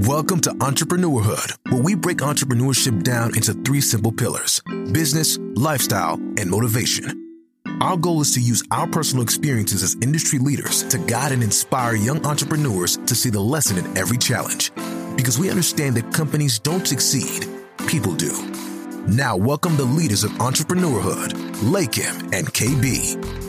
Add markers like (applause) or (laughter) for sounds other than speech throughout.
Welcome to Entrepreneurhood, where we break entrepreneurship down into three simple pillars business, lifestyle, and motivation. Our goal is to use our personal experiences as industry leaders to guide and inspire young entrepreneurs to see the lesson in every challenge. Because we understand that companies don't succeed, people do. Now, welcome the leaders of Entrepreneurhood, Lakim and KB.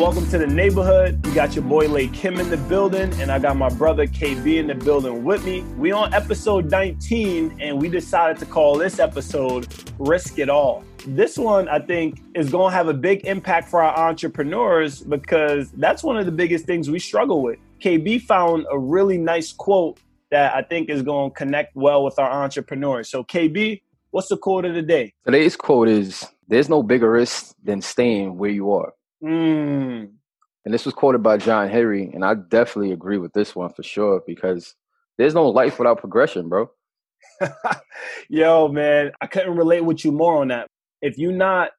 Welcome to the neighborhood. We got your boy Lakim in the building, and I got my brother KB in the building with me. We on episode 19, and we decided to call this episode Risk It All. This one, I think, is going to have a big impact for our entrepreneurs because that's one of the biggest things we struggle with. KB found a really nice quote that I think is going to connect well with our entrepreneurs. So, KB, what's the quote of the day? Today's quote is There's no bigger risk than staying where you are. Mm. And this was quoted by John Henry, and I definitely agree with this one for sure because there's no life without progression, bro. (laughs) Yo, man, I couldn't relate with you more on that. If you're not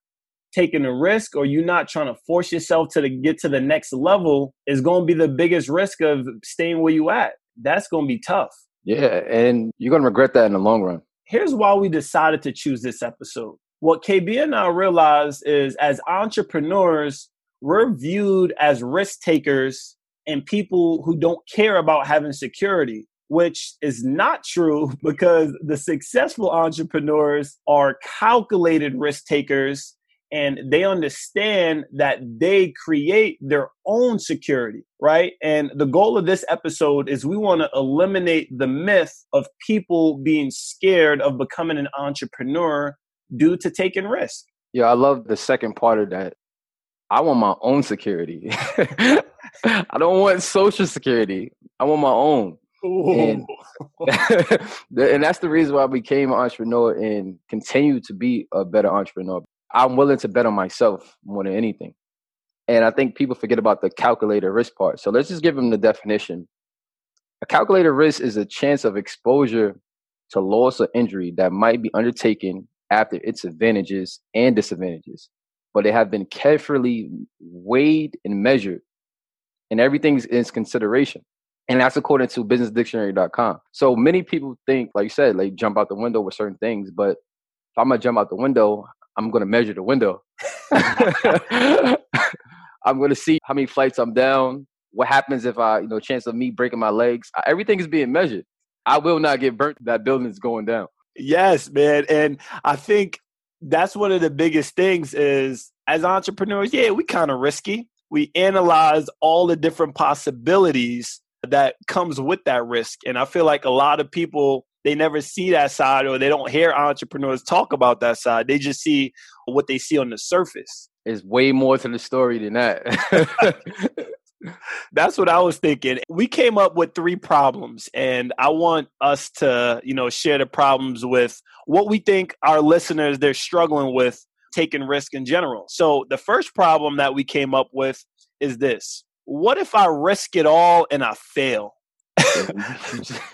taking a risk or you're not trying to force yourself to the, get to the next level, is going to be the biggest risk of staying where you at. That's going to be tough. Yeah, and you're going to regret that in the long run. Here's why we decided to choose this episode. What KB and I realized is as entrepreneurs, we're viewed as risk takers and people who don't care about having security, which is not true (laughs) because the successful entrepreneurs are calculated risk takers and they understand that they create their own security, right? And the goal of this episode is we want to eliminate the myth of people being scared of becoming an entrepreneur due to taking risk. Yeah, I love the second part of that. I want my own security. (laughs) I don't want social security. I want my own. And, (laughs) and that's the reason why I became an entrepreneur and continue to be a better entrepreneur. I'm willing to bet on myself more than anything. And I think people forget about the calculated risk part. So let's just give them the definition. A calculated risk is a chance of exposure to loss or injury that might be undertaken after its advantages and disadvantages but they have been carefully weighed and measured, and everything is consideration. And that's according to businessdictionary.com. So many people think, like you said, like jump out the window with certain things, but if I'm gonna jump out the window, I'm gonna measure the window. (laughs) I'm gonna see how many flights I'm down. What happens if I, you know, chance of me breaking my legs? Everything is being measured. I will not get burnt. That building is going down. Yes, man. And I think that's one of the biggest things is as entrepreneurs, yeah, we kind of risky. We analyze all the different possibilities that comes with that risk. And I feel like a lot of people they never see that side or they don't hear entrepreneurs talk about that side. They just see what they see on the surface. It's way more to the story than that. (laughs) (laughs) That's what I was thinking. We came up with three problems, and I want us to, you know, share the problems with what we think our listeners they're struggling with taking risk in general. So the first problem that we came up with is this: What if I risk it all and I fail?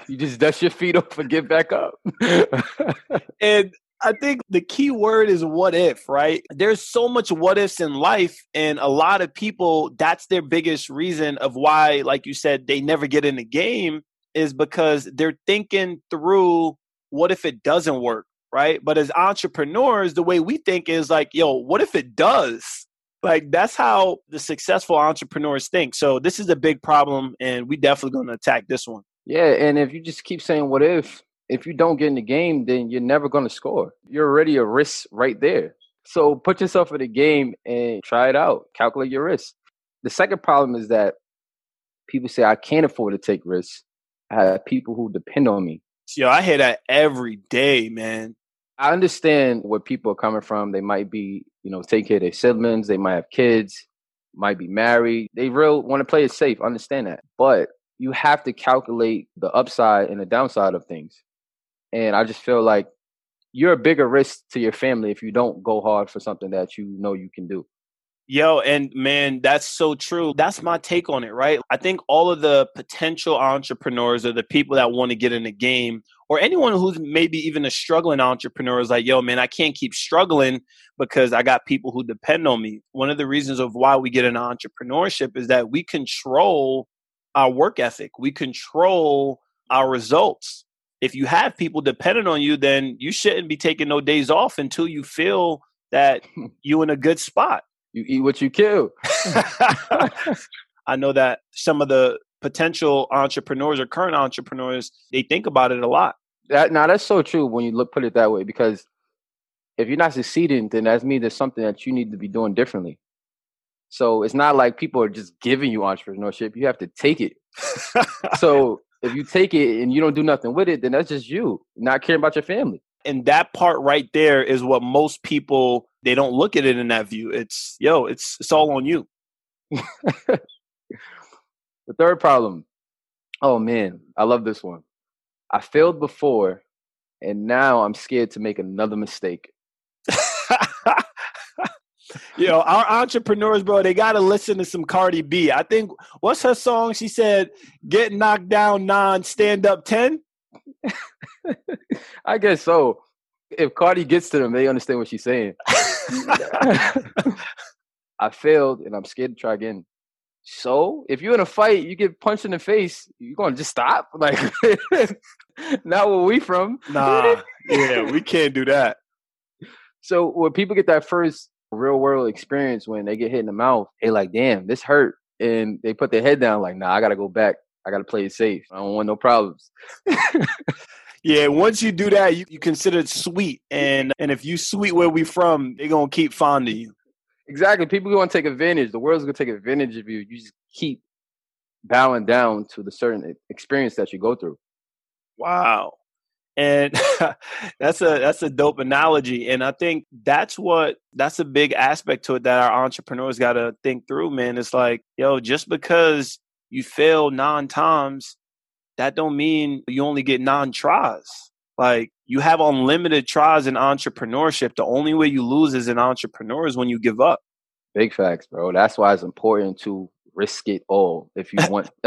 you just dust your feet off and get back up. (laughs) and I think the key word is what if, right? There's so much what ifs in life, and a lot of people, that's their biggest reason of why, like you said, they never get in the game is because they're thinking through what if it doesn't work, right? But as entrepreneurs, the way we think is like, yo, what if it does? Like that's how the successful entrepreneurs think. So this is a big problem, and we definitely going to attack this one. Yeah, and if you just keep saying what if, if you don't get in the game, then you're never going to score. You're already a risk right there. So put yourself in the game and try it out. Calculate your risk. The second problem is that people say, I can't afford to take risks. I have people who depend on me. Yo, I hear that every day, man. I understand where people are coming from. They might be, you know, take care of their siblings. They might have kids, might be married. They real want to play it safe. Understand that. But you have to calculate the upside and the downside of things. And I just feel like you're a bigger risk to your family if you don't go hard for something that you know you can do. Yo, and man, that's so true. That's my take on it, right? I think all of the potential entrepreneurs or the people that want to get in the game, or anyone who's maybe even a struggling entrepreneur is like, yo, man, I can't keep struggling because I got people who depend on me. One of the reasons of why we get into entrepreneurship is that we control our work ethic, we control our results. If you have people dependent on you, then you shouldn't be taking no days off until you feel that (laughs) you're in a good spot. You eat what you kill. (laughs) (laughs) I know that some of the potential entrepreneurs or current entrepreneurs, they think about it a lot. That now that's so true when you look put it that way because if you're not succeeding, then that means there's something that you need to be doing differently. So it's not like people are just giving you entrepreneurship. You have to take it. so if you take it and you don't do nothing with it, then that's just you not caring about your family. And that part right there is what most people they don't look at it in that view. It's yo, it's it's all on you. (laughs) the third problem. Oh man, I love this one. I failed before and now I'm scared to make another mistake. (laughs) you know, our entrepreneurs, bro, they got to listen to some Cardi B. I think, what's her song? She said, get knocked down nine, stand up 10. (laughs) I guess so. If Cardi gets to them, they understand what she's saying. (laughs) I failed and I'm scared to try again. So if you're in a fight, you get punched in the face, you're gonna just stop? Like not where we from. Nah, yeah, we can't do that. So when people get that first real world experience when they get hit in the mouth, they like, damn, this hurt. And they put their head down, like, nah, I gotta go back. I gotta play it safe. I don't want no problems. (laughs) yeah, once you do that, you, you consider it sweet. And and if you sweet where we from, they're gonna keep fond of you. Exactly. People gonna take advantage. The world's gonna take advantage of you. You just keep bowing down to the certain experience that you go through. Wow and (laughs) that's a that's a dope analogy. And i think that's what that's a big aspect to it that our entrepreneurs got to think through man. It's like yo just because you fail nine times that don't mean you only get nine tries. Like you have unlimited tries in entrepreneurship. The only way you lose as an entrepreneur is when you give up. Big facts bro. That's why it's important to risk it all if you (laughs) want (laughs)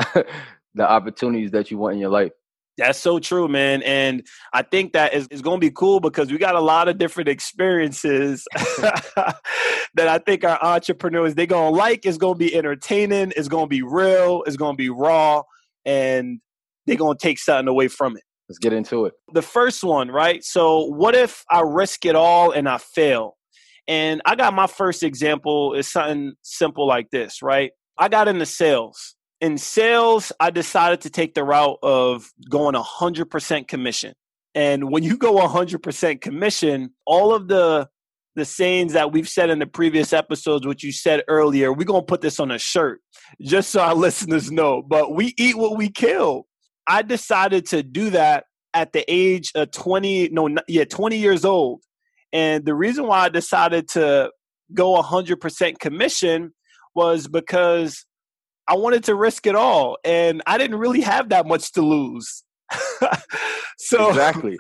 the opportunities that you want in your life that's so true, man. And I think that is, is going to be cool because we got a lot of different experiences (laughs) (laughs) that I think our entrepreneurs they're going to like. It's going to be entertaining. It's going to be real. It's going to be raw, and they're going to take something away from it. Let's get into it. The first one, right? So, what if I risk it all and I fail? And I got my first example is something simple like this, right? I got into sales in sales, I decided to take the route of going 100% commission. And when you go 100% commission, all of the the sayings that we've said in the previous episodes, which you said earlier, we're gonna put this on a shirt just so our (laughs) listeners know. But we eat what we kill. I decided to do that at the age of 20, no, yeah, 20 years old. And the reason why I decided to go 100% commission was because I wanted to risk it all, and I didn't really have that much to lose. (laughs) so exactly,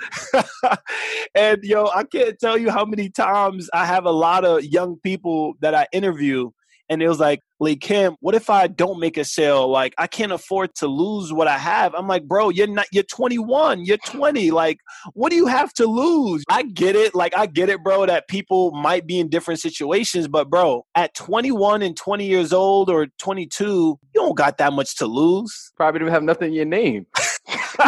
(laughs) and yo, I can't tell you how many times I have a lot of young people that I interview and it was like, Lee Kim, what if I don't make a sale? Like, I can't afford to lose what I have. I'm like, bro, you're not, you're 21, you're 20. Like, what do you have to lose? I get it. Like, I get it, bro, that people might be in different situations, but bro, at 21 and 20 years old or 22, you don't got that much to lose. Probably don't have nothing in your name. (laughs)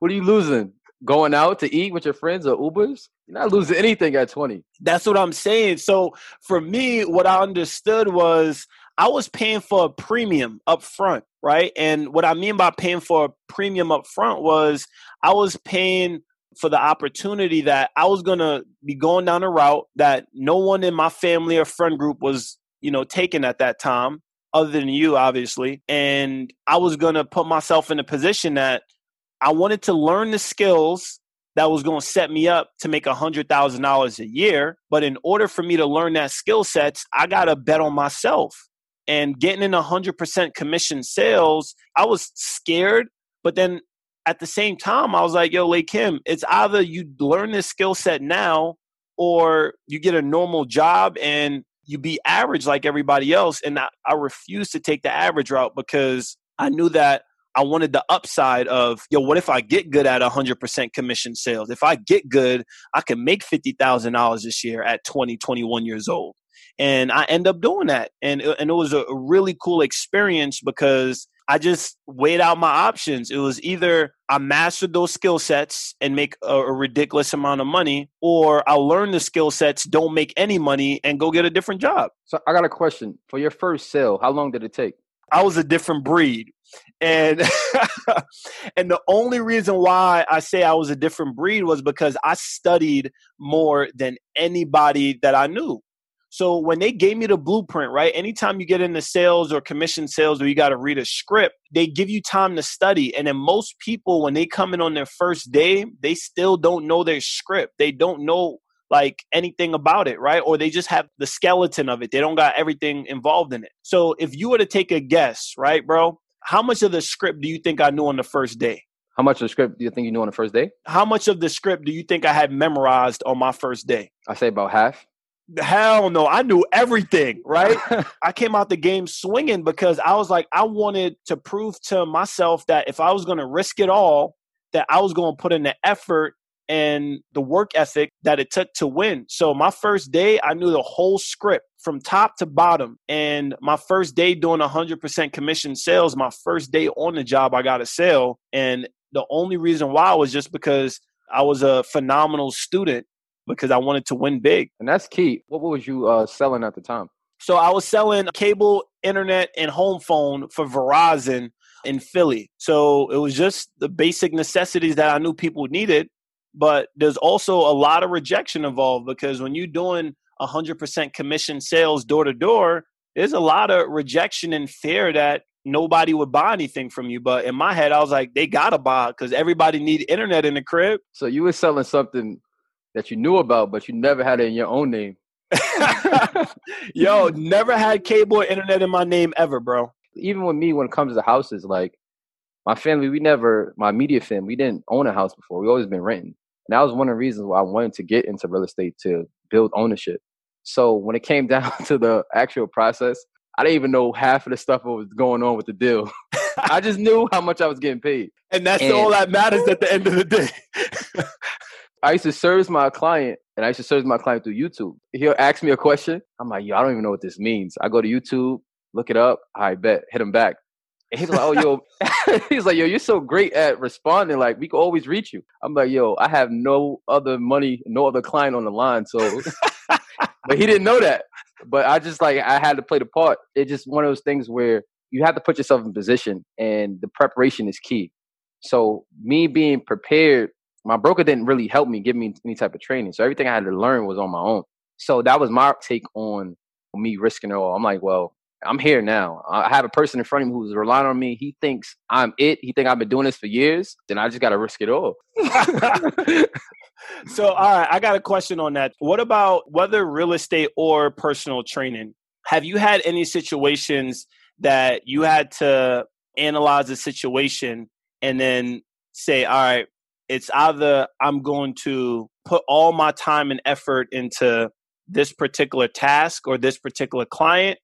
what are you losing? Going out to eat with your friends or Ubers, you're not losing anything at 20. That's what I'm saying. So for me, what I understood was I was paying for a premium up front, right? And what I mean by paying for a premium up front was I was paying for the opportunity that I was going to be going down a route that no one in my family or friend group was, you know, taking at that time other than you obviously and I was going to put myself in a position that I wanted to learn the skills that was going to set me up to make a hundred thousand dollars a year. But in order for me to learn that skill sets, I got to bet on myself. And getting in a hundred percent commission sales, I was scared, but then at the same time, I was like, "Yo, Lakim, it's either you learn this skill set now, or you get a normal job and you be average like everybody else." And I, I refused to take the average route because I knew that I wanted the upside of, yo, what if I get good at 100% commission sales? If I get good, I can make $50,000 this year at 20, 21 years old. And I end up doing that. And, uh, and it was a really cool experience because I just weighed out my options. It was either I mastered those skill sets and make a, a ridiculous amount of money, or I'll learn the skill sets, don't make any money, and go get a different job. So I got a question for your first sale. How long did it take? I was a different breed. And (laughs) and the only reason why I say I was a different breed was because I studied more than anybody that I knew. So when they gave me the blueprint, right? Anytime you get into sales or commission sales or you got to read a script, they give you time to study. And then most people, when they come in on their first day, they still don't know their script. They don't know like anything about it, right? Or they just have the skeleton of it. They don't got everything involved in it. So if you were to take a guess, right, bro, how much of the script do you think I knew on the first day? How much of the script do you think you knew on the first day? How much of the script do you think I had memorized on my first day? I say about half. Hell no, I knew everything, right? (laughs) I came out the game swinging because I was like, I wanted to prove to myself that if I was going to risk it all, that I was going to put in the effort and the work ethic that it took to win. So my first day, I knew the whole script from top to bottom. And my first day doing 100% commission sales, my first day on the job, I got a sale. And the only reason why was just because I was a phenomenal student because I wanted to win big. And that's key. What was you uh, selling at the time? So I was selling cable, internet, and home phone for Verizon in Philly. So it was just the basic necessities that I knew people needed. But there's also a lot of rejection involved because when you're doing 100% commission sales door to door, there's a lot of rejection and fear that nobody would buy anything from you. But in my head, I was like, they gotta buy because everybody need internet in the crib. So you were selling something that you knew about, but you never had it in your own name. (laughs) Yo, never had cable or internet in my name ever, bro. Even with me, when it comes to houses, like my family, we never, my immediate family, we didn't own a house before. We always been renting. And that was one of the reasons why I wanted to get into real estate to build ownership. So when it came (laughs) down to the actual process, I didn't even know half of the stuff that was going on with the deal. (laughs) I just knew how much I was getting paid. And that's and, all that matters at the end of the day. (laughs) I used to service my client, and I used to service my client through YouTube. He'll ask me a question. I'm like, yo, I don't even know what this means. I go to YouTube, look it up. I bet, hit him back. And he's like, oh, yo, (laughs) he's like, yo, you're so great at responding. Like, we can always reach you. I'm like, yo, I have no other money, no other client on the line. So, (laughs) but he didn't know that. But I just like, I had to play the part. It's just one of those things where you have to put yourself in position, and the preparation is key. So, me being prepared my broker didn't really help me give me any type of training. So everything I had to learn was on my own. So that was my take on me risking it all. I'm like, well, I'm here now. I have a person in front of me who's relying on me. He thinks I'm it. He think I've been doing this for years. Then I just got to risk it all. (laughs) so, all right, I got a question on that. What about whether real estate or personal training? Have you had any situations that you had to analyze a situation and then say, all right, it's either I'm going to put all my time and effort into this particular task or this particular client,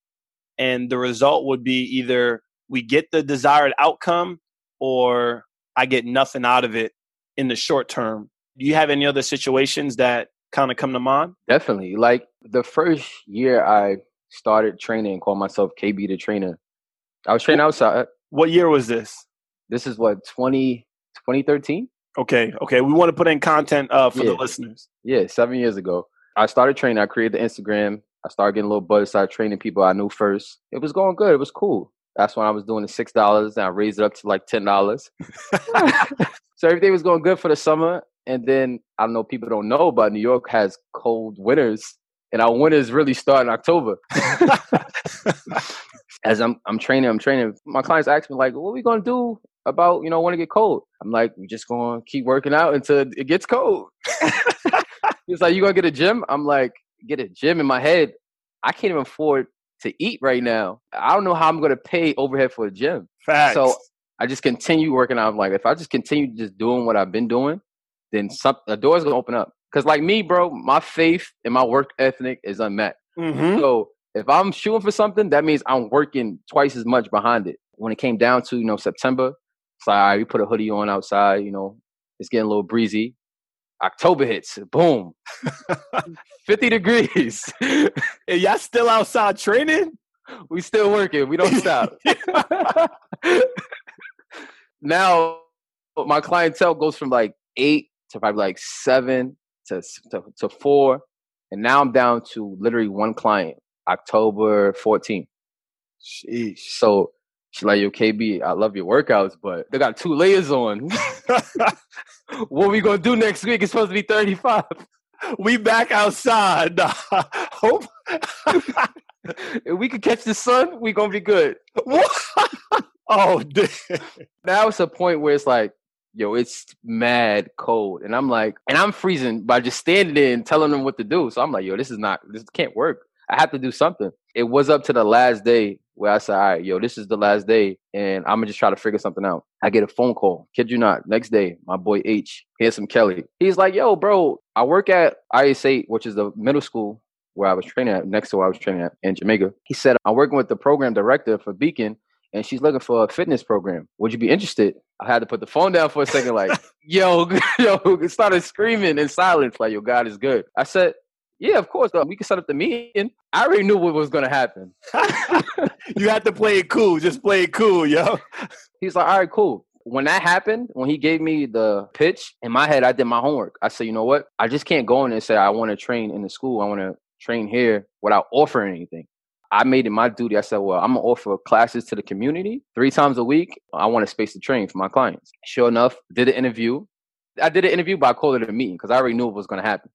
and the result would be either we get the desired outcome or I get nothing out of it in the short term. Do you have any other situations that kind of come to mind? Definitely. Like the first year I started training and called myself KB the trainer. I was training outside. What year was this? This is what 20 2013? Okay, okay. We want to put in content uh, for yeah. the listeners. Yeah, seven years ago. I started training. I created the Instagram. I started getting a little buzz, started training people I knew first. It was going good. It was cool. That's when I was doing the six dollars and I raised it up to like ten dollars. (laughs) so everything was going good for the summer. And then I don't know people don't know, but New York has cold winters and our winters really start in October. (laughs) As I'm I'm training, I'm training. My clients ask me like, "What are we gonna do about you know when it get cold. I'm like, we're just gonna keep working out until it gets cold. (laughs) He's like, you gonna get a gym? I'm like, get a gym in my head. I can't even afford to eat right now. I don't know how I'm gonna pay overhead for a gym. Facts. So I just continue working out. I'm like, if I just continue just doing what I've been doing, then some the door's gonna open up. Cause like me, bro, my faith and my work ethic is unmet. Mm-hmm. So if I'm shooting for something, that means I'm working twice as much behind it. When it came down to you know September, it's like, all right, we put a hoodie on outside, you know, it's getting a little breezy. October hits, boom, 50 (laughs) degrees. and y'all still outside training? We still working. We don't stop. (laughs) now, my clientele goes from like eight to probably like seven to, to, to four. And now I'm down to literally one client, October 14th. Sheesh. So she's like, yo, KB, I love your workouts, but they got two layers on. (laughs) what we gonna do next week? It's supposed to be 35. We back outside. Hope (laughs) if we can catch the sun, we gonna be good. oh, damn. Now it's a point where it's like, yo, it's mad cold. And I'm like, and I'm freezing by just standing there and telling them what to do. So I'm like, yo, this is not, this can't work. I have to do something. It was up to the last day where I said, all right, yo, this is the last day, and I'm gonna just try to figure something out. I get a phone call. Kid you not. Next day, my boy H, Handsome Kelly. He's like, yo, bro, I work at IS8, which is the middle school where I was training at, next to where I was training at in Jamaica. He said, I'm working with the program director for Beacon, and she's looking for a fitness program. Would you be interested? I had to put the phone down for a second, like, (laughs) yo, (laughs) yo, started screaming in silence, like, yo, God is good. I said, yeah, of course. we can set up the meeting. I already knew what was going to happen. (laughs) you had to play it cool. Just play it cool, yo. He's like, all right, cool. When that happened, when he gave me the pitch, in my head, I did my homework. I said, you know what? I just can't go in and say, I want to train in the school. I want to train here without offering anything. I made it my duty. I said, well, I'm going to offer classes to the community three times a week. I want a space to train for my clients. Sure enough, did an interview. I did an interview, but I called it a meeting because I already knew what was going to happen.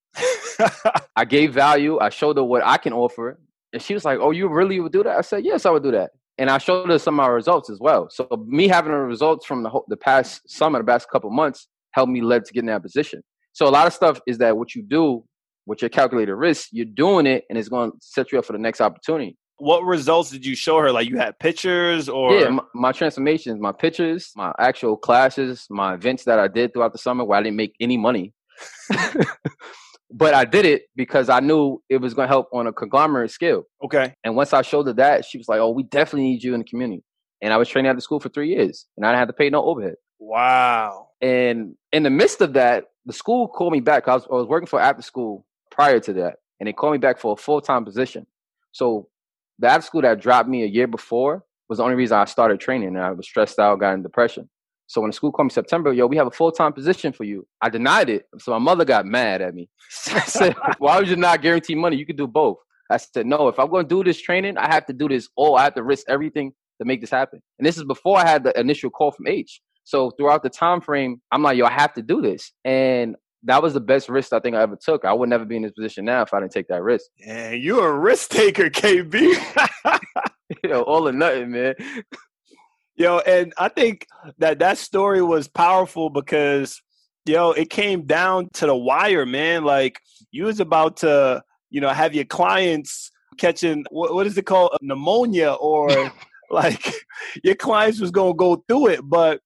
(laughs) I gave value. I showed her what I can offer. And she was like, Oh, you really would do that? I said, Yes, I would do that. And I showed her some of my results as well. So me having the results from the whole, the past summer, the past couple months, helped me led to get in that position. So a lot of stuff is that what you do with your calculated risk, you're doing it and it's going to set you up for the next opportunity. What results did you show her? Like you had pictures or? Yeah, my, my transformations, my pictures, my actual classes, my events that I did throughout the summer where I didn't make any money. (laughs) but I did it because I knew it was going to help on a conglomerate scale. Okay. And once I showed her that, she was like, "Oh, we definitely need you in the community." And I was training at the school for three years, and I didn't have to pay no overhead. Wow. And in the midst of that, the school called me back. I was, I was working for after school prior to that, and they called me back for a full time position. So the after school that dropped me a year before was the only reason I started training. And I was stressed out, got in depression. So when the school called me September, yo, we have a full time position for you. I denied it. So my mother got mad at me. (laughs) I said, (laughs) Why would you not guarantee money? You could do both. I said, No, if I'm going to do this training, I have to do this all. I have to risk everything to make this happen. And this is before I had the initial call from H. So throughout the time frame, I'm like, yo, I have to do this. And that was the best risk I think I ever took. I would never be in this position now if I didn't take that risk. (laughs) Yeah, you're a risk taker, KB. (laughs) you know, all or nothing, man. Yo, and I think that that story was powerful because yo, it came down to the wire, man. Like you was about to, you know, have your clients catching what, what is it called, pneumonia, or (laughs) like your clients was gonna go through it. But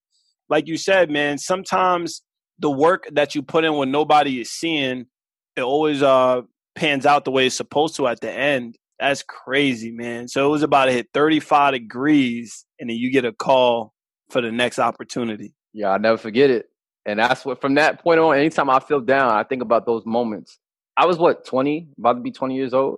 like you said, man, sometimes the work that you put in when nobody is seeing, it always uh pans out the way it's supposed to at the end. That's crazy, man. So it was about to hit 35 degrees, and then you get a call for the next opportunity. Yeah, I'll never forget it. And that's what, from that point on, anytime I feel down, I think about those moments. I was what, 20, about to be 20 years old?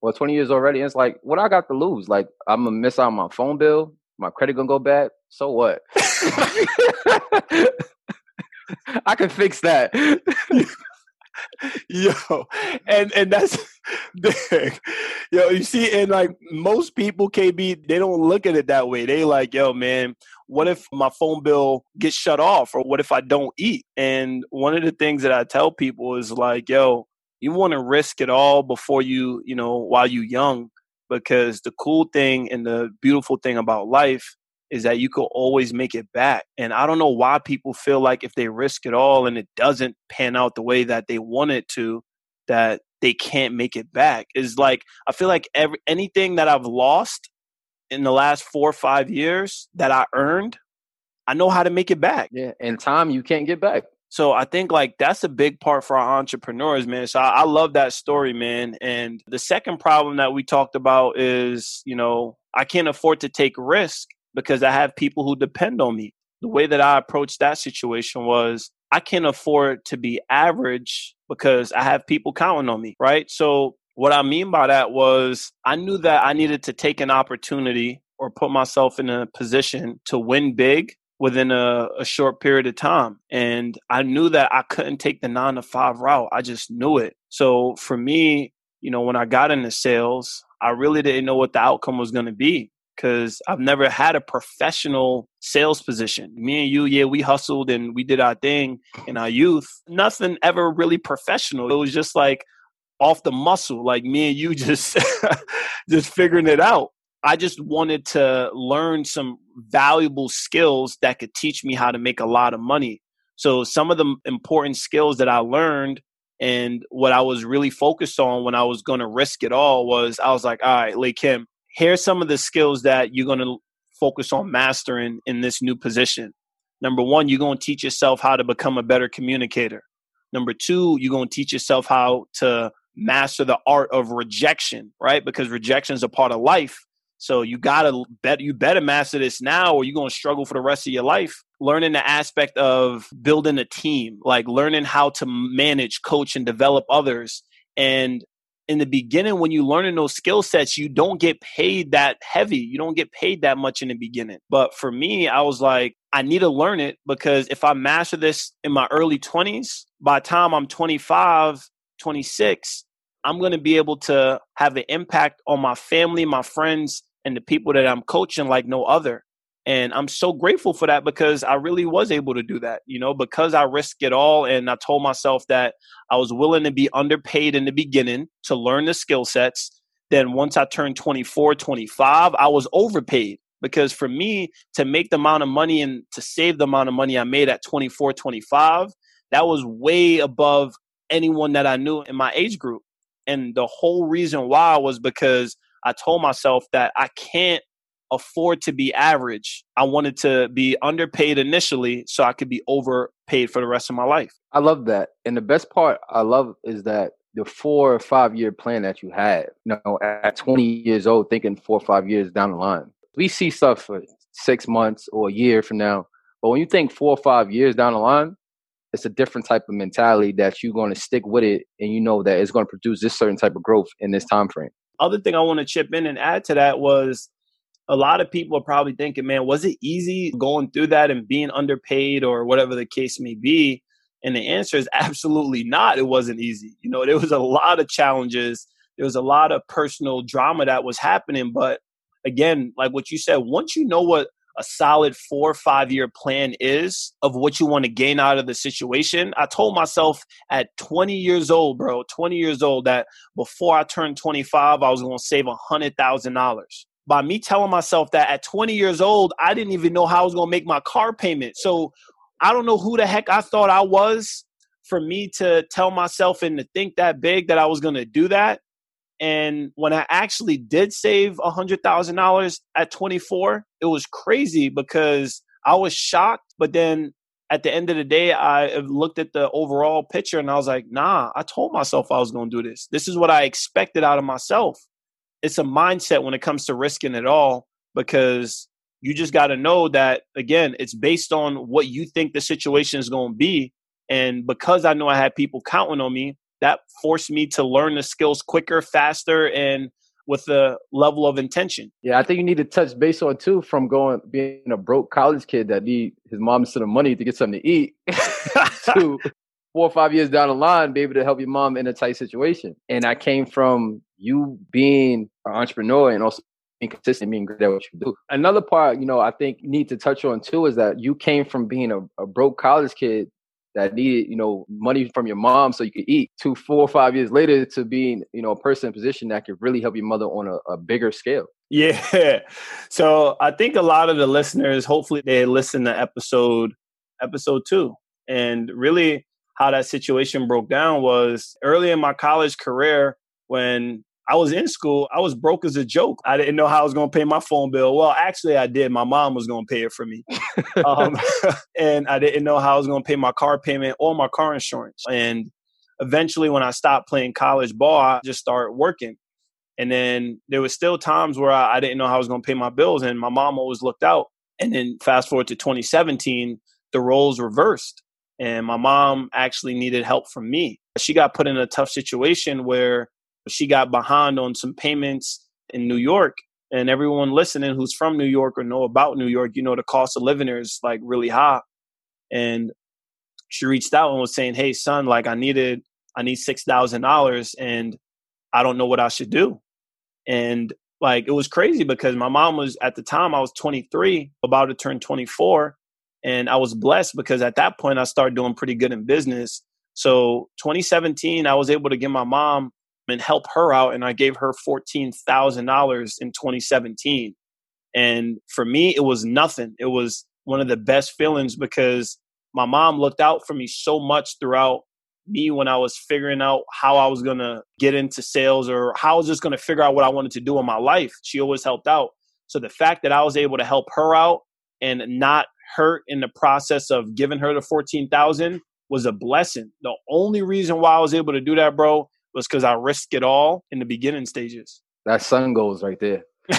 Well, 20 years already. And it's like, what I got to lose? Like, I'm going to miss out on my phone bill. My credit going to go bad. So what? (laughs) (laughs) (laughs) I can fix that. (laughs) yo and and that's (laughs) yo you see and like most people kb they don't look at it that way. They like yo man what if my phone bill gets shut off or what if i don't eat? And one of the things that i tell people is like yo you want to risk it all before you you know while you young because the cool thing and the beautiful thing about life is that you could always make it back. And I don't know why people feel like if they risk it all and it doesn't pan out the way that they want it to, that they can't make it back. Is like I feel like every anything that I've lost in the last four or five years that I earned, I know how to make it back. Yeah, and time you can't get back. So I think like that's a big part for our entrepreneurs, man. So I, I love that story, man. And the second problem that we talked about is, you know, I can't afford to take risk because I have people who depend on me. The way that I approached that situation was I can't afford to be average because I have people counting on me, right? So what I mean by that was I knew that I needed to take an opportunity or put myself in a position to win big within a, a, short period of time. And I knew that I couldn't take the nine to five route. I just knew it. So for me, you know, when I got into sales, I really didn't know what the outcome was going to be because I've never had a professional sales position. Me and you, yeah, we hustled and we did our thing in our youth. Nothing ever really professional. It was just like off the muscle, like me and you (laughs) just just figuring it out. I just wanted to learn some valuable skills that could teach me how to make a lot of money. So some of the important skills that I learned and what I was really focused on when I was going to risk it all was I was like, all right, Lee Kim, here's some of the skills that you're going to focus on mastering in this new position. Number one, you're going to teach yourself how to become a better communicator. Number two, you're going to teach yourself how to master the art of rejection, right? Because rejection is a part of life. So you gotta bet you better master this now, or you're gonna struggle for the rest of your life. Learning the aspect of building a team, like learning how to manage, coach, and develop others, and in the beginning when you learning those skill sets you don't get paid that heavy. You don't get paid that much in the beginning. But for me i was like i need to learn it because if i master this in my early 20s by the time i'm 25 26 i'm going to be able to have an impact on my family my friends and the people that i'm coaching like no other and I'm so grateful for that because I really was able to do that, you know, because I risked it all. And I told myself that I was willing to be underpaid in the beginning to learn the skill sets. Then once I turned 24, 25, I was overpaid because for me to make the amount of money and to save the amount of money I made at 24, 25, that was way above anyone that I knew in my age group. And the whole reason why was because I told myself that I can't afford to be average. I wanted to be underpaid initially so I could be overpaid for the rest of my life. I love that. And the best part I love is that the four or five year plan that you had, you know, at 20 years old, thinking four or five years down the line. We see stuff for six months or a year from now. But when you think four or five years down the line, it's a different type of mentality that you're going to stick with it and you know that it's going to produce this certain type of growth in this time frame. Other thing I want to chip in and add to that was a lot of people are probably thinking, man, was it easy going through that and being underpaid or whatever the case may be? And the answer is (laughs) absolutely not. It wasn't easy. You know, there was a lot of challenges. There was a lot of personal drama that was happening. But again, like what you said, once you know what a solid four or five year plan is of what you want to gain out of the situation. I told myself at 20 years old, bro, 20 years old, that before I turned 25, I was going to save $100,000 by me telling myself that at 20 years old, I didn't even know how I was going to make my car payment. So I don't know who the heck I thought I was for me to tell myself and to think that big that I was going to do that. And when I actually did save $100,000 at 24, it was crazy because I was shocked. But then at the end of the day, I looked at the overall picture and I was like, nah, I told myself I was going to do this. This is what I expected out of myself it's a mindset when it comes to risking it all because you just got to know that again it's based on what you think the situation is going to be. And because i know i had people counting on me that forced me to learn the skills quicker faster and with a level of intention. Yeah i think you need to touch base on too from going being a broke college kid that need his mom to send him money to get something to eat (laughs) to (laughs) four or five years down the line be able to help your mom in a tight situation. And i came from you being an entrepreneur and also being consistent, being good at what you do. Another part, you know, I think need to touch on too is that you came from being a, a broke college kid that needed, you know, money from your mom so you could eat to four or five years later to being, you know, a person in a position that could really help your mother on a, a bigger scale. (laughs) Yeah. So I think a lot of the listeners, hopefully they listen to episode episode two. And really how that situation broke down was early in my college career when I was in school, I was broke as a joke. I didn't know how I was going to pay my phone bill. Well, actually, I did. My mom was going to pay it for me. (laughs) um, (laughs) and I didn't know how I was going to pay my car payment or my car insurance. And eventually, when I stopped playing college ball, I just started working. And then there was still times where I, I didn't know how I was going to pay my bills, and my mom always looked out. And then fast forward to 2017, the roles reversed. and my mom actually needed help from me. She got put in a tough situation where she got behind on some payments in New York. And everyone listening who's from New York or know about New York, you know the cost of living there is like really high. And she reached out and was saying, "Hey, son, like I needed, I need six thousand dollars, and I don't know what I should do." And like it was crazy because my mom was at the time I was 23, about to turn 24, and I was blessed because at that point I started doing pretty good in business. So 2017, I was able to get my mom and help her out, and I gave her fourteen thousand dollars in 2017. And for me, it was nothing. It was one of the best feelings because my mom looked out for me so much throughout me when I was figuring out how I was going to get into sales or how I was just going to figure out what I wanted to do in my life. She always helped out. So the fact that I was able to help her out and not hurt in the process of giving her the 14,000 was a blessing. The only reason why I was able to do that, bro, was cuz I risked it all in the beginning stages. That sun goes right there. (laughs)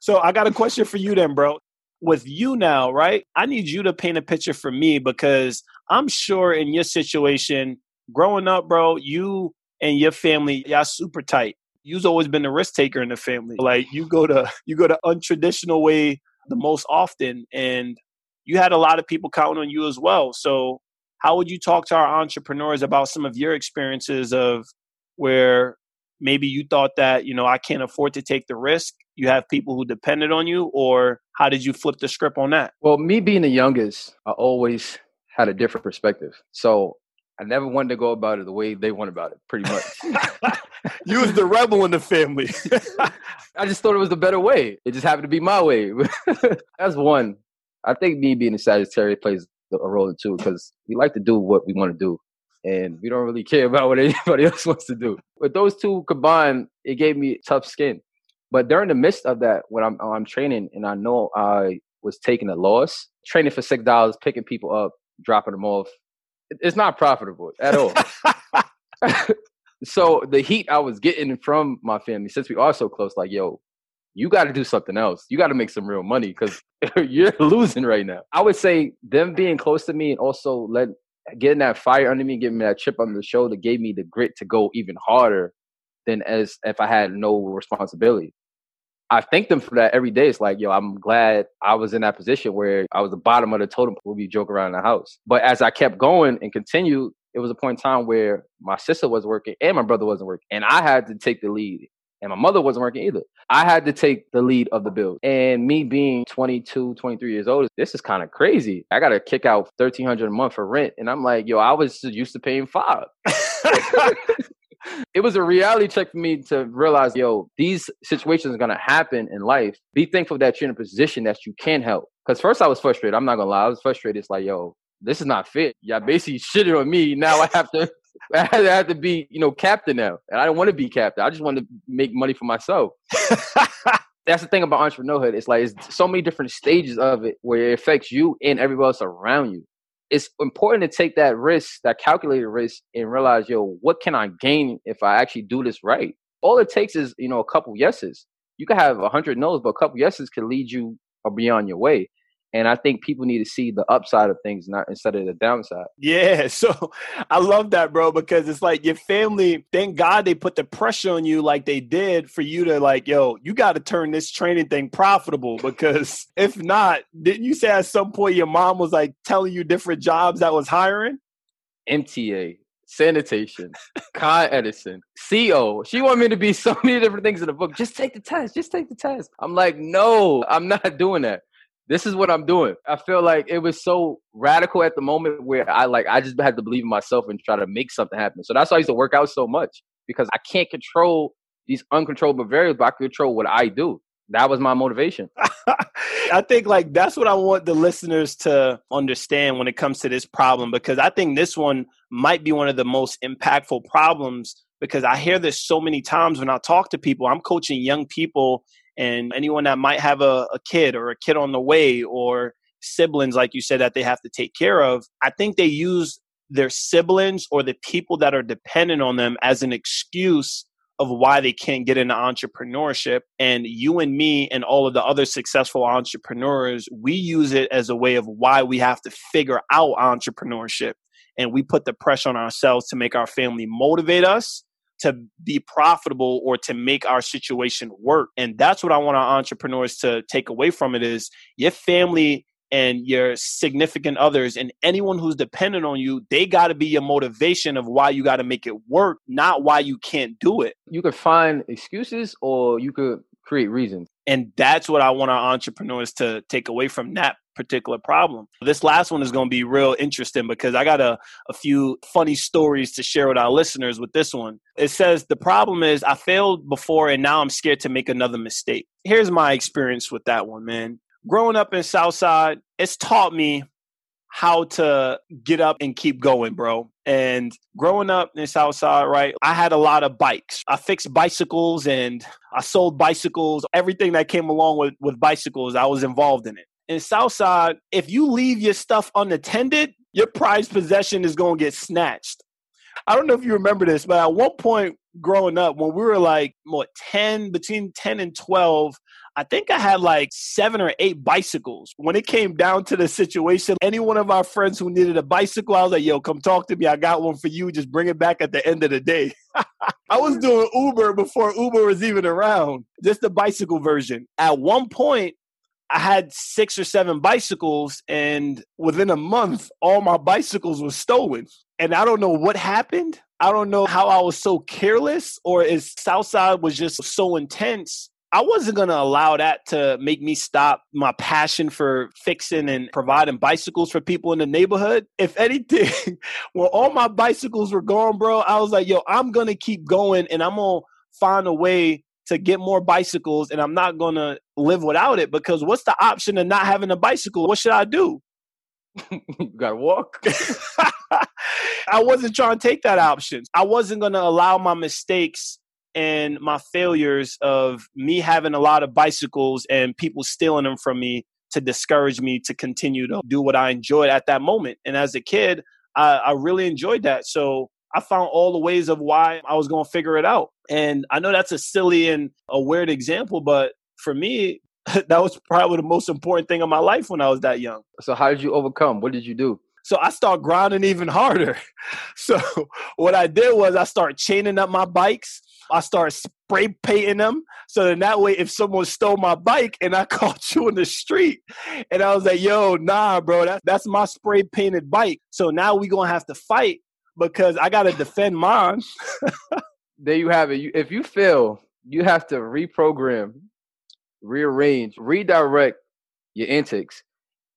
so I got a question for you then, bro with you now, right? I need you to paint a picture for me because I'm sure in your situation, growing up, bro, you and your family, y'all super tight. You've always been the risk taker in the family. Like you go to you go to untraditional way the most often, and you had a lot of people counting on you as well. So, how would you talk to our entrepreneurs about some of your experiences of where maybe you thought that you know I can't afford to take the risk, you have people who depended on you, or how did you flip the script on that? Well, me being the youngest, I always had a different perspective. So I never wanted to go about it the way they went about it, pretty much. (laughs) you was the rebel in the family. (laughs) I just thought it was the better way. It just happened to be my way. (laughs) That's one. I think me being a Sagittarius plays a role too because we like to do what we want to do and we don't really care about what (laughs) anybody else wants to do. But those two combined, it gave me tough skin. But during the midst of that, when I'm I'm training and I know I was taking a loss, training for six dollars, picking people up, dropping them off, it's not profitable at all. (laughs) (laughs) so the heat I was getting from my family, since we are so close, like yo, you got to do something else. You got to make some real money because (laughs) you're losing right now. I would say them being close to me and also let getting that fire under me, giving me that chip on the shoulder, gave me the grit to go even harder than as if I had no responsibility. I thank them for that every day. It's like, yo, I'm glad I was in that position where I was the bottom of the totem pole. We joke around in the house. But as I kept going and continued, it was a point in time where my sister was working and my brother wasn't working. And I had to take the lead. And my mother wasn't working either. I had to take the lead of the bill. And me being 22, 23 years old, this is kind of crazy. I got to kick out 1300 a month for rent. And I'm like, yo, I was used to paying five. (laughs) it was a reality check for me to realize, yo, these situations are gonna happen in life. Be thankful that you're in a position that you can help. Because first I was frustrated. I'm not gonna lie, I was frustrated. It's like, yo, this is not fit. Y'all basically shitted on me. Now I have to (laughs) I have to be, you know, captain now. And I don't want to be captain. I just want to make money for myself. (laughs) That's the thing about entrepreneurship. It's like it's so many different stages of it where it affects you and everybody else around you it's important to take that risk, that calculated risk, and realize, yo, what can I gain if I actually do this right? All it takes is, you know, a couple yeses. You can have a hundred no's, but a couple yeses can lead you or beyond your way. And I think people need to see the upside of things, not instead of the downside. Yeah. (laughs) So I love that, bro, because it's like your family, thank God they put the pressure on you like they did for you to like, yo, you got to turn this training thing profitable because (laughs) if not, didn't you say at some point your mom was like telling you different jobs that was hiring? MTA, sanitation, Con Edison, CO. She wanted me to be (laughs) so many different things in the book. Just take the test. Just take the test. I'm like, no, I'm not doing that this is what I'm doing. I feel like it was so radical at the moment where I like I just had to believe in myself and try to make something happen. So that's why I used to work out so much because I can't control these uncontrollable variables, but I control what I do. That was my motivation. (laughs) I think like that's what I want the listeners to understand when it comes to this problem because I think this one might be one of the most impactful problems because I hear this so many times when I talk to people. I'm coaching young people and anyone that might have a, a kid or a kid on the way or siblings like you said that they have to take care of i think they use their siblings or the people that are dependent on them as an excuse of why they can't get into entrepreneurship. And you and me and all of the other successful entrepreneurs, we use it as a way of why we have to figure out entrepreneurship. And we put the pressure on ourselves to make our family motivate us to be profitable or to make our situation work. And that's what I want our entrepreneurs to take away from it is your family and your significant others and anyone who's dependent on you, they got to be your motivation of why you got to make it work, not why you can't do it. You could find excuses or you could create reasons. And that's what I want our entrepreneurs to take away from that particular problem. This last one is going to be real interesting because I got a, a few funny stories to share with our listeners with this one. It says, The problem is I failed before and now I'm scared to make another mistake. Here's my experience with that one, man growing up in Southside, it's taught me how to get up and keep going, bro. And growing up in Southside, right, I had a lot of bikes. I fixed bicycles and I sold bicycles. Everything that came along with, with bicycles, I was involved in it. In Southside, if you leave your stuff unattended, your prized possession is going to get snatched. I don't know if you remember this, but at one point growing up, when we were like, what, 10, between 10 and 12, I think I had like seven or eight bicycles. When it came down to the situation, any one of our friends who needed a bicycle, I was like, yo, come talk to me. I got one for you. Just bring it back at the end of the day. (laughs) I was doing Uber before Uber was even around, just the bicycle version. At one point, I had six or seven bicycles, and within a month, all my bicycles were stolen. And I don't know what happened. I don't know how I was so careless, or is Southside was just so intense I wasn't going to allow that to make me stop my passion for fixing and providing bicycles for people in the neighborhood. If anything, (laughs) when all my bicycles were gone, bro, I was like, yo, I'm going to keep going and I'm going to find a way to get more bicycles and I'm not going to live without it because what's the option of not having a bicycle? What should I do? (laughs) you got to walk. (laughs) I wasn't trying to take that option. I wasn't going to allow my mistakes and my failures of me having a lot of bicycles and people stealing them from me to discourage me to continue to do what I enjoyed at that moment. And as a kid, I, I really enjoyed that. So I found all the ways of why I was going to figure it out. And I know that's a silly and a weird example, but for me, (laughs) that was probably the most important thing in my life when I was that young. So, how did you overcome? What did you do? So I start grinding even harder. (laughs) So what I did was I started chaining up my bikes. I started spray painting them. So then that way, if someone stole my bike and I (laughs) caught you in the street, and I was like, yo, nah, bro, that, that's my spray painted bike. So now we're going to have to fight because I got to defend mine. there you have it. if you fail, you have to reprogram, rearrange, redirect your antics.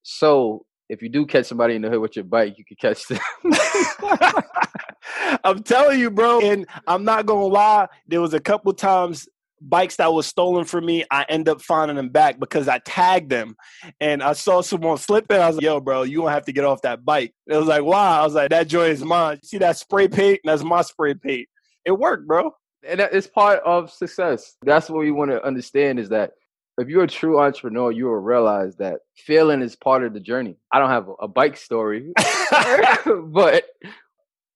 So if you do catch somebody in the hood with your bike, you can catch them. (laughs) I'm telling you, bro. And I'm not gonna lie, there was a couple times bikes that was stolen from me, I end up finding them back because I tagged them and I saw someone slipping. I was like, yo, bro, you gonna have to get off that bike. It was like, wow. I was like, that joy is mine. You See that spray paint? That's my spray paint. It worked, bro. And it's part of success. That's what we want to understand is that if you're a true entrepreneur, you will realize that failing is part of the journey. I don't have a bike story, (laughs) but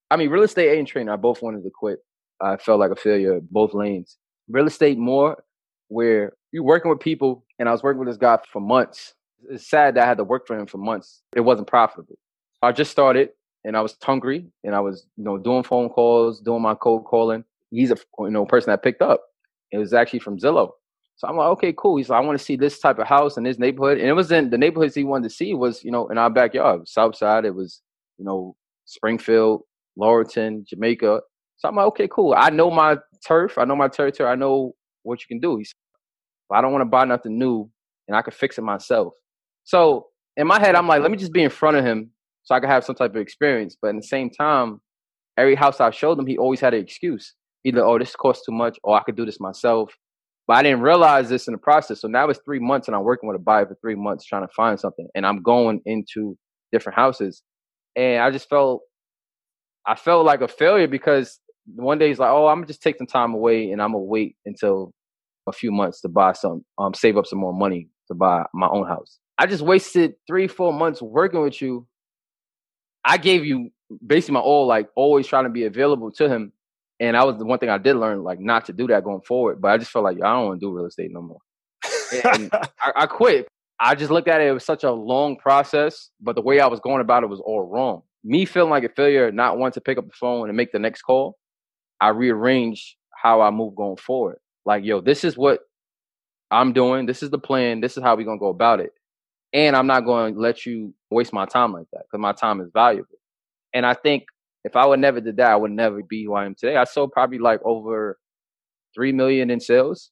I mean, real estate agent training, I both wanted to quit. I felt like a failure both lanes. Real estate more, where you're working with people, and I was working with this guy for months. It's sad that I had to work for him for months. It wasn't profitable. I just started, and I was hungry, and I was, you know, doing phone calls, doing my cold calling. He's a, you know, person I picked up. It was actually from Zillow. So I'm like, okay, cool. He's like, I want to see this type of house in this neighborhood. And it was in the neighborhoods he wanted to see was, you know, in our backyard. South side, it was, you know, Springfield, Laurelton, Jamaica. So I'm like, okay, cool. I know my turf. I know my territory. I know what you can do. He's, I don't want to buy nothing new, and I can fix it myself. So in my head, I'm like, let me just be in front of him so I can have some type of experience. But at the same time, every house I showed him, he always had an excuse. Either, oh, this costs too much, or I could do this myself. But I didn't realize this in the process. So now it's three months, and I'm working with a buyer for three months trying to find something, and I'm going into different houses, and I just felt I felt like a failure because one day he's like, "Oh, I'm gonna just take some time away and I'm gonna wait until a few months to buy some, um, save up some more money to buy my own house." I just wasted three, four months working with you. I gave you basically my all, like always trying to be available to him, And I was the one thing I did learn, like not to do that going forward. But I just felt like I don't want to do real estate no more. And (laughs) I, I quit. I just looked at it. It was such a long process, but the way I was going about it was all wrong. Me feeling like a failure, not wanting to pick up the phone and make the next call, I rearrange how I move going forward. Like, yo, this is what I'm doing. This is the plan. This is how we're gonna go about it. And I'm not going to let you waste my time like that because my time is valuable. And I think if I would never did that, I would never be who I am today. I sold probably like over three million in sales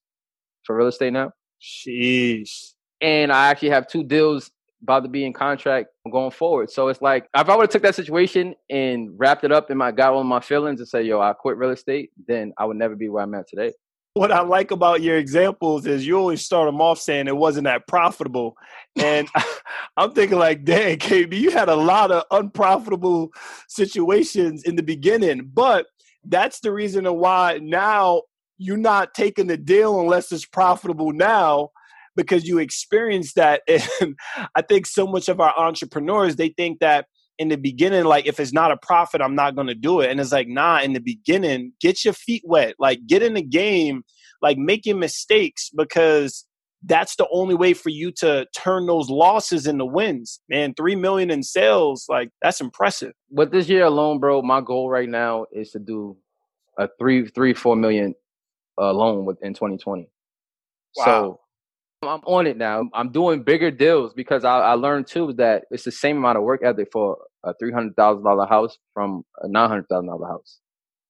for real estate now. Sheesh. And I actually have two deals about to be in contract going forward. So it's like if I would have took that situation and wrapped it up in my got all my feelings and say, yo, I quit real estate, then I would never be where I'm at today. What I like about your examples is you always start them off saying it wasn't that profitable. And (laughs) (laughs) I'm thinking like, dang, KB, you had a lot of unprofitable situations in the beginning. But that's the reason why now you're not taking the deal unless it's profitable now because you experience that. (laughs) And I think so much of our entrepreneurs, they think that in the beginning, like if it's not a profit, I'm not gonna do it. And it's like, nah, in the beginning, get your feet wet, like get in the game, like making mistakes because that's the only way for you to turn those losses into wins. Man, three million in sales, like that's impressive. But this year alone, bro, my goal right now is to do a three, three, four million uh, loan within 2020. Wow. So I'm on it now. I'm doing bigger deals because I, I learned too that it's the same amount of work ethic for a three hundred thousand dollar house from a nine hundred thousand dollar house.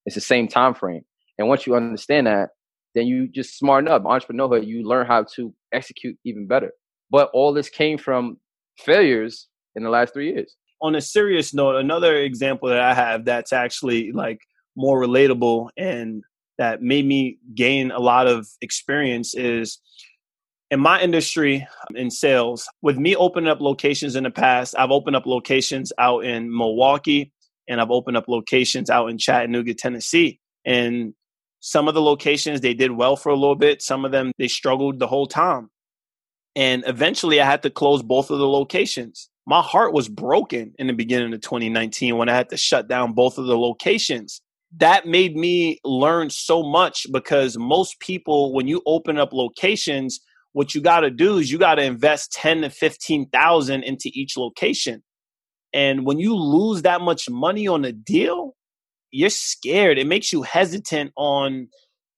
It's the same time frame, and once you understand that, then you just smarten up. Entrepreneurhood, you learn how to execute even better. But all this came from failures in the last three years. On a serious note, another example that I have that's actually like more relatable and that made me gain a lot of experience is in my industry in sales, with me opening up locations in the past, I've opened up locations out in Milwaukee and I've opened up locations out in Chattanooga, Tennessee. And some of the locations they did well for a little bit, some of them they struggled the whole time. And eventually I had to close both of the locations. My heart was broken in the beginning of 2019 when I had to shut down both of the locations that made me learn so much because most people when you open up locations what you got to do is you got to invest 10 to 15,000 into each location. And when you lose that much money on a deal, you're scared. It makes you hesitant on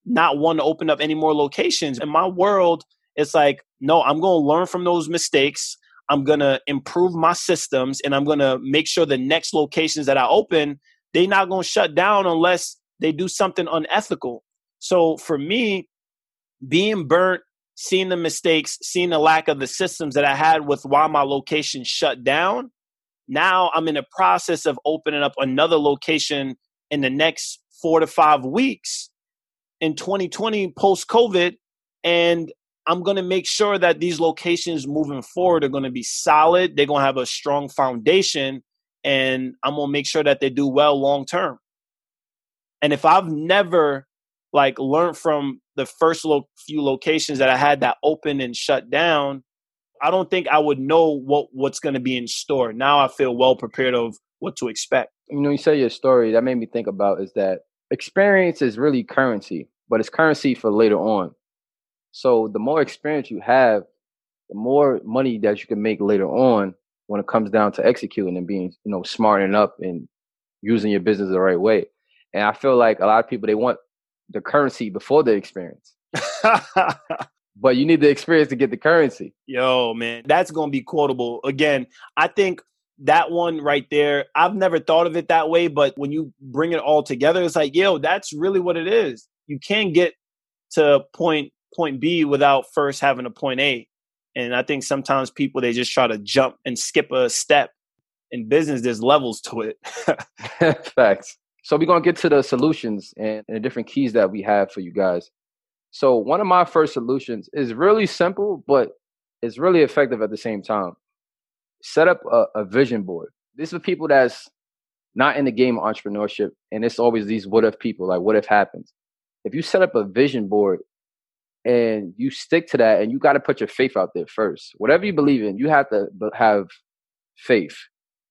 not wanting to open up any more locations. In my world, it's like, no, I'm going to learn from those mistakes. I'm going to improve my systems and I'm going to make sure the next locations that I open, they're not going to shut down unless they do something unethical. So for me, being burnt seeing the mistakes, seeing the lack of the systems that I had with why my location shut down. Now I'm in the process of opening up another location in the next four to five weeks in 2020 post COVID. And I'm going to make sure that these locations moving forward are going to be solid. They're going to have a strong foundation. And I'm going to make sure that they do well long term. And if I've never like learned from the first lo- few locations that I had that opened and shut down, I don't think I would know what what's going to be in store. Now I feel well prepared of what to expect. You know, you say your story that made me think about is that experience is really currency, but it's currency for later on. So the more experience you have, the more money that you can make later on when it comes down to executing and being, you know, smartening up and using your business the right way. And I feel like a lot of people they want the currency before the experience. (laughs) but you need the experience to get the currency. Yo, man, that's going to be quotable. Again, I think that one right there, I've never thought of it that way, but when you bring it all together, it's like, yo, that's really what it is. You can't get to point point B without first having a point A. And I think sometimes people they just try to jump and skip a step. In business, there's levels to it. (laughs) (laughs) Facts. So we're gonna get to the solutions and, and the different keys that we have for you guys. So one of my first solutions is really simple, but it's really effective at the same time. Set up a, a vision board. This is for people that's not in the game of entrepreneurship, and it's always these what if people, like what if happens. If you set up a vision board and you stick to that, and you got to put your faith out there first. Whatever you believe in, you have to have faith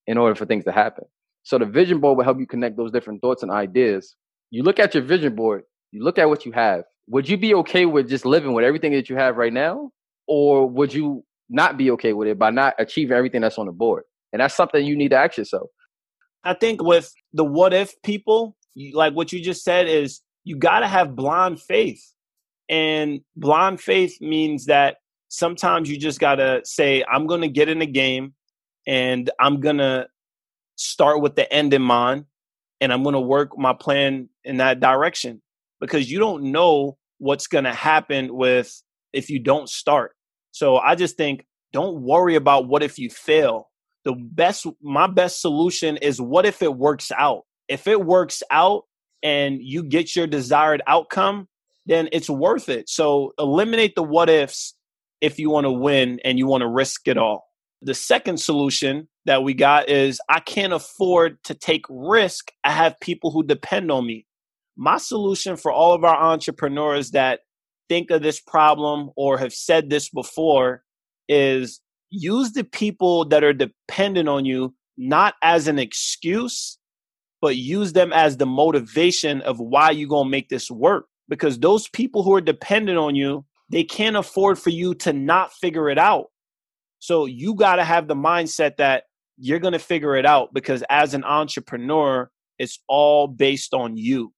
in order for things to happen. So the vision board will help you connect those different thoughts and ideas you look at your vision board, you look at what you have. Would you be okay with just living with everything that you have right now? Or would you not be okay with it by not achieving everything that's on the board? And that's something you need to ask yourself. I think with the what if people, like what you just said, is you got to have blind faith. And blind faith means that sometimes you just got to say, I'm going to get in the game and I'm going to start with the end in mind and I'm going to work my plan in that direction because you don't know what's going to happen with if you don't start. So I just think don't worry about what if you fail. The best my best solution is what if it works out? If it works out and you get your desired outcome, then it's worth it. So eliminate the what ifs if you want to win and you want to risk it all. The second solution that we got is I can't afford to take risk. I have people who depend on me. My solution for all of our entrepreneurs that think of this problem or have said this before is use the people that are dependent on you not as an excuse, but use them as the motivation of why you're going to make this work. Because those people who are dependent on you, they can't afford for you to not figure it out. So you got to have the mindset that you're going to figure it out because as an entrepreneur, it's all based on you.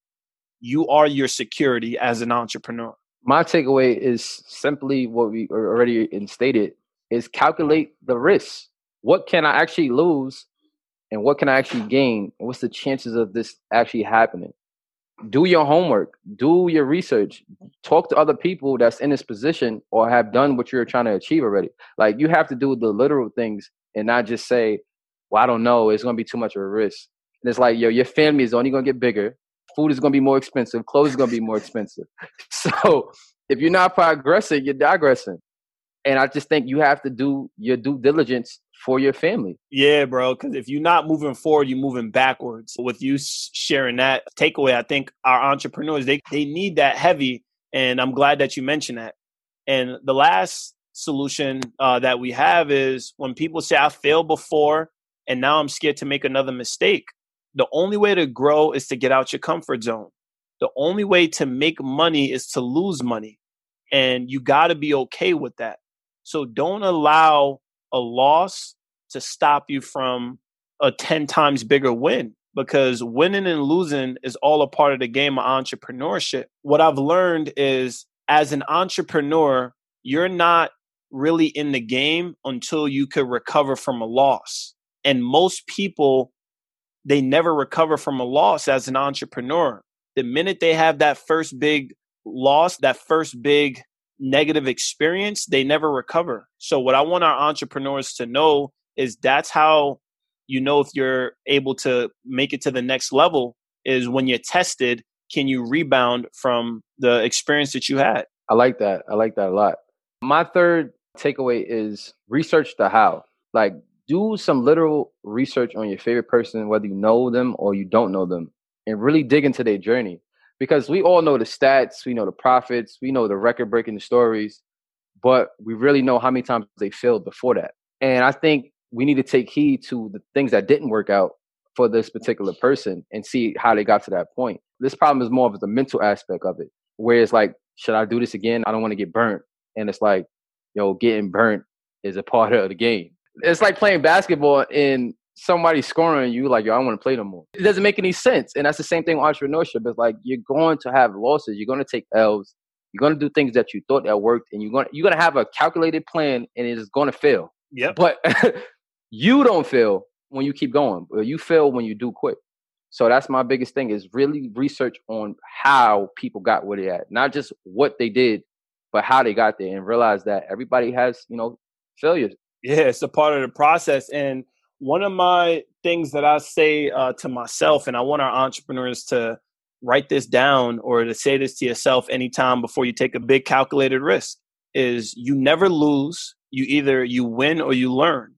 You are your security as an entrepreneur. My takeaway is simply what we already stated is calculate the risks. What can I actually lose and what can I actually gain? What's the chances of this actually happening? Do your homework, do your research, talk to other people that's in this position or have done what you're trying to achieve already. Like you have to do the literal things and not just say, well, I don't know, it's gonna be too much of a risk. And it's like, yo, your family is only gonna get bigger, food is gonna be more expensive, clothes is gonna be more expensive. (laughs) So if you're not progressing, you're digressing. And I just think you have to do your due diligence for your family. Yeah, bro. Because if you're not moving forward, you're moving backwards. With you sharing that takeaway, I think our entrepreneurs they they need that heavy, and I'm glad that you mentioned that. And the last solution uh, that we have is when people say I failed before, and now I'm scared to make another mistake. The only way to grow is to get out your comfort zone. The only way to make money is to lose money. And you got to be okay with that. So don't allow a loss to stop you from a 10 times bigger win because winning and losing is all a part of the game of entrepreneurship. What I've learned is as an entrepreneur, you're not really in the game until you could recover from a loss and most people they never recover from a loss as an entrepreneur the minute they have that first big loss that first big negative experience they never recover. So what i want our entrepreneurs to know is that's how you know if you're able to make it to the next level is when you're tested can you rebound from the experience that you had? I like that. I like that a lot. My third takeaway is research the how. Like do some literal research on your favorite person, whether you know them or you don't know them, and really dig into their journey. Because we all know the stats, we know the profits, we know the record breaking stories, but we really know how many times they failed before that. And I think we need to take heed to the things that didn't work out for this particular person and see how they got to that point. This problem is more of the mental aspect of it, where it's like, should I do this again? I don't want to get burnt. And it's like, yo, getting burnt is a part of the game it's like playing basketball and somebody scoring you like yo i don't want to play no more. It doesn't make any sense and that's the same thing with entrepreneurship it's like you're going to have losses you're going to take l's you're going to do things that you thought that worked and you're going to, you're going to have a calculated plan and it's going to fail. Yeah but (laughs) you don't fail when you keep going but you fail when you do quit. So that's my biggest thing is really research on how people got where they at not just what they did but how they got there and realize that everybody has you know failures. Yeah, it's a part of the process. And one of my things that I say uh, to myself, and I want our entrepreneurs to write this down or to say this to yourself anytime before you take a big calculated risk is you never lose. You either you win or you learn.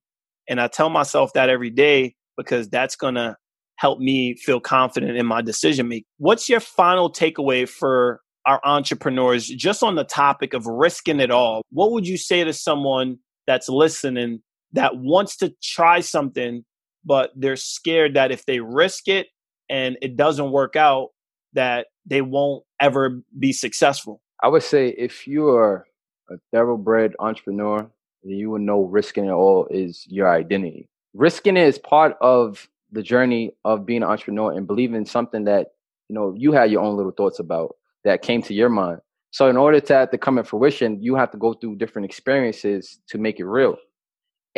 And I tell myself that every day because that's to help me feel confident in my decision making. What's your final takeaway for our entrepreneurs just on the topic of risking it all? What would you say to someone that's listening that wants to try something, but they're scared that if they risk it and it doesn't work out, that they won't ever be successful? I would say if you are a thoroughbred entrepreneur, you would know risking it all is your identity. Risking it is part of the journey of being an entrepreneur and believing in something that you know you had your own little thoughts about that came to your mind. So in order to have to come in fruition, you have to go through different experiences to make it real.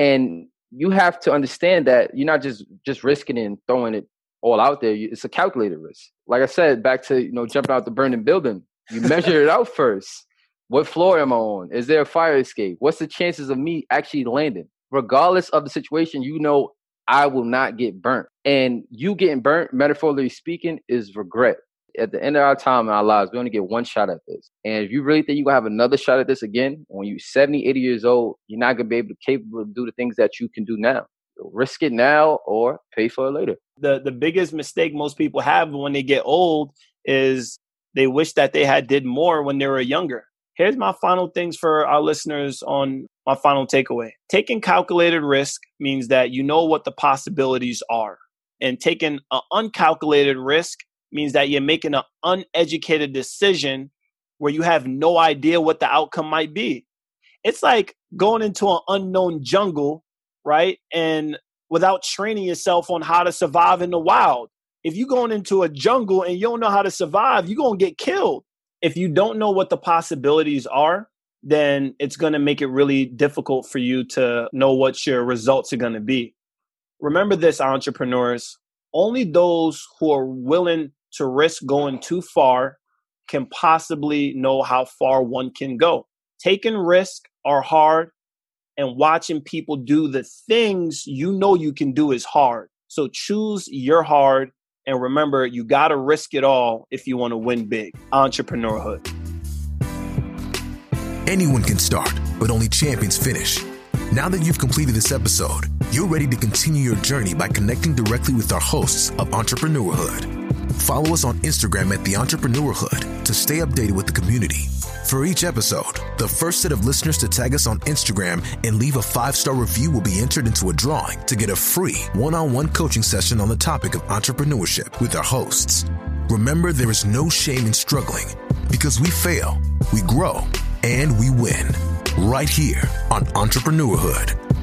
And you have to understand that you're not just just risking it and throwing it all out there. It's a calculated risk. Like I said, back to you know jumping out the burning building. You (laughs) measure it out first. What floor am I on? Is there a fire escape? What's the chances of me actually landing? Regardless of the situation, you know I will not get burnt. And you getting burnt, metaphorically speaking, is regret. At the end of our time in our lives, we only get one shot at this. And if you really think you're gonna have another shot at this again, when you're 70, 80 years old, you're not gonna be able to capable to do the things that you can do now. Risk it now or pay for it later. The the biggest mistake most people have when they get old is they wish that they had did more when they were younger. Here's my final things for our listeners on my final takeaway. Taking calculated risk means that you know what the possibilities are. And taking an uncalculated risk means that you're making an uneducated decision where you have no idea what the outcome might be. It's like going into an unknown jungle, right? And without training yourself on how to survive in the wild. If you're going into a jungle and you don't know how to survive, you're going to get killed. If you don't know what the possibilities are, then it's going to make it really difficult for you to know what your results are going to be. Remember this, entrepreneurs only those who are willing to risk going too far can possibly know how far one can go. Taking risk are hard, and watching people do the things you know you can do is hard. So choose your hard, and remember, you got to risk it all if you want to win big. Entrepreneurhood. Anyone can start, but only champions finish. Now that you've completed this episode, you're ready to continue your journey by connecting directly with our hosts of Entrepreneurhood. Follow us on Instagram at The Entrepreneurhood to stay updated with the community. For each episode, the first set of listeners to tag us on Instagram and leave a five star review will be entered into a drawing to get a free one on one coaching session on the topic of entrepreneurship with our hosts. Remember, there is no shame in struggling because we fail, we grow, and we win right here on Entrepreneurhood.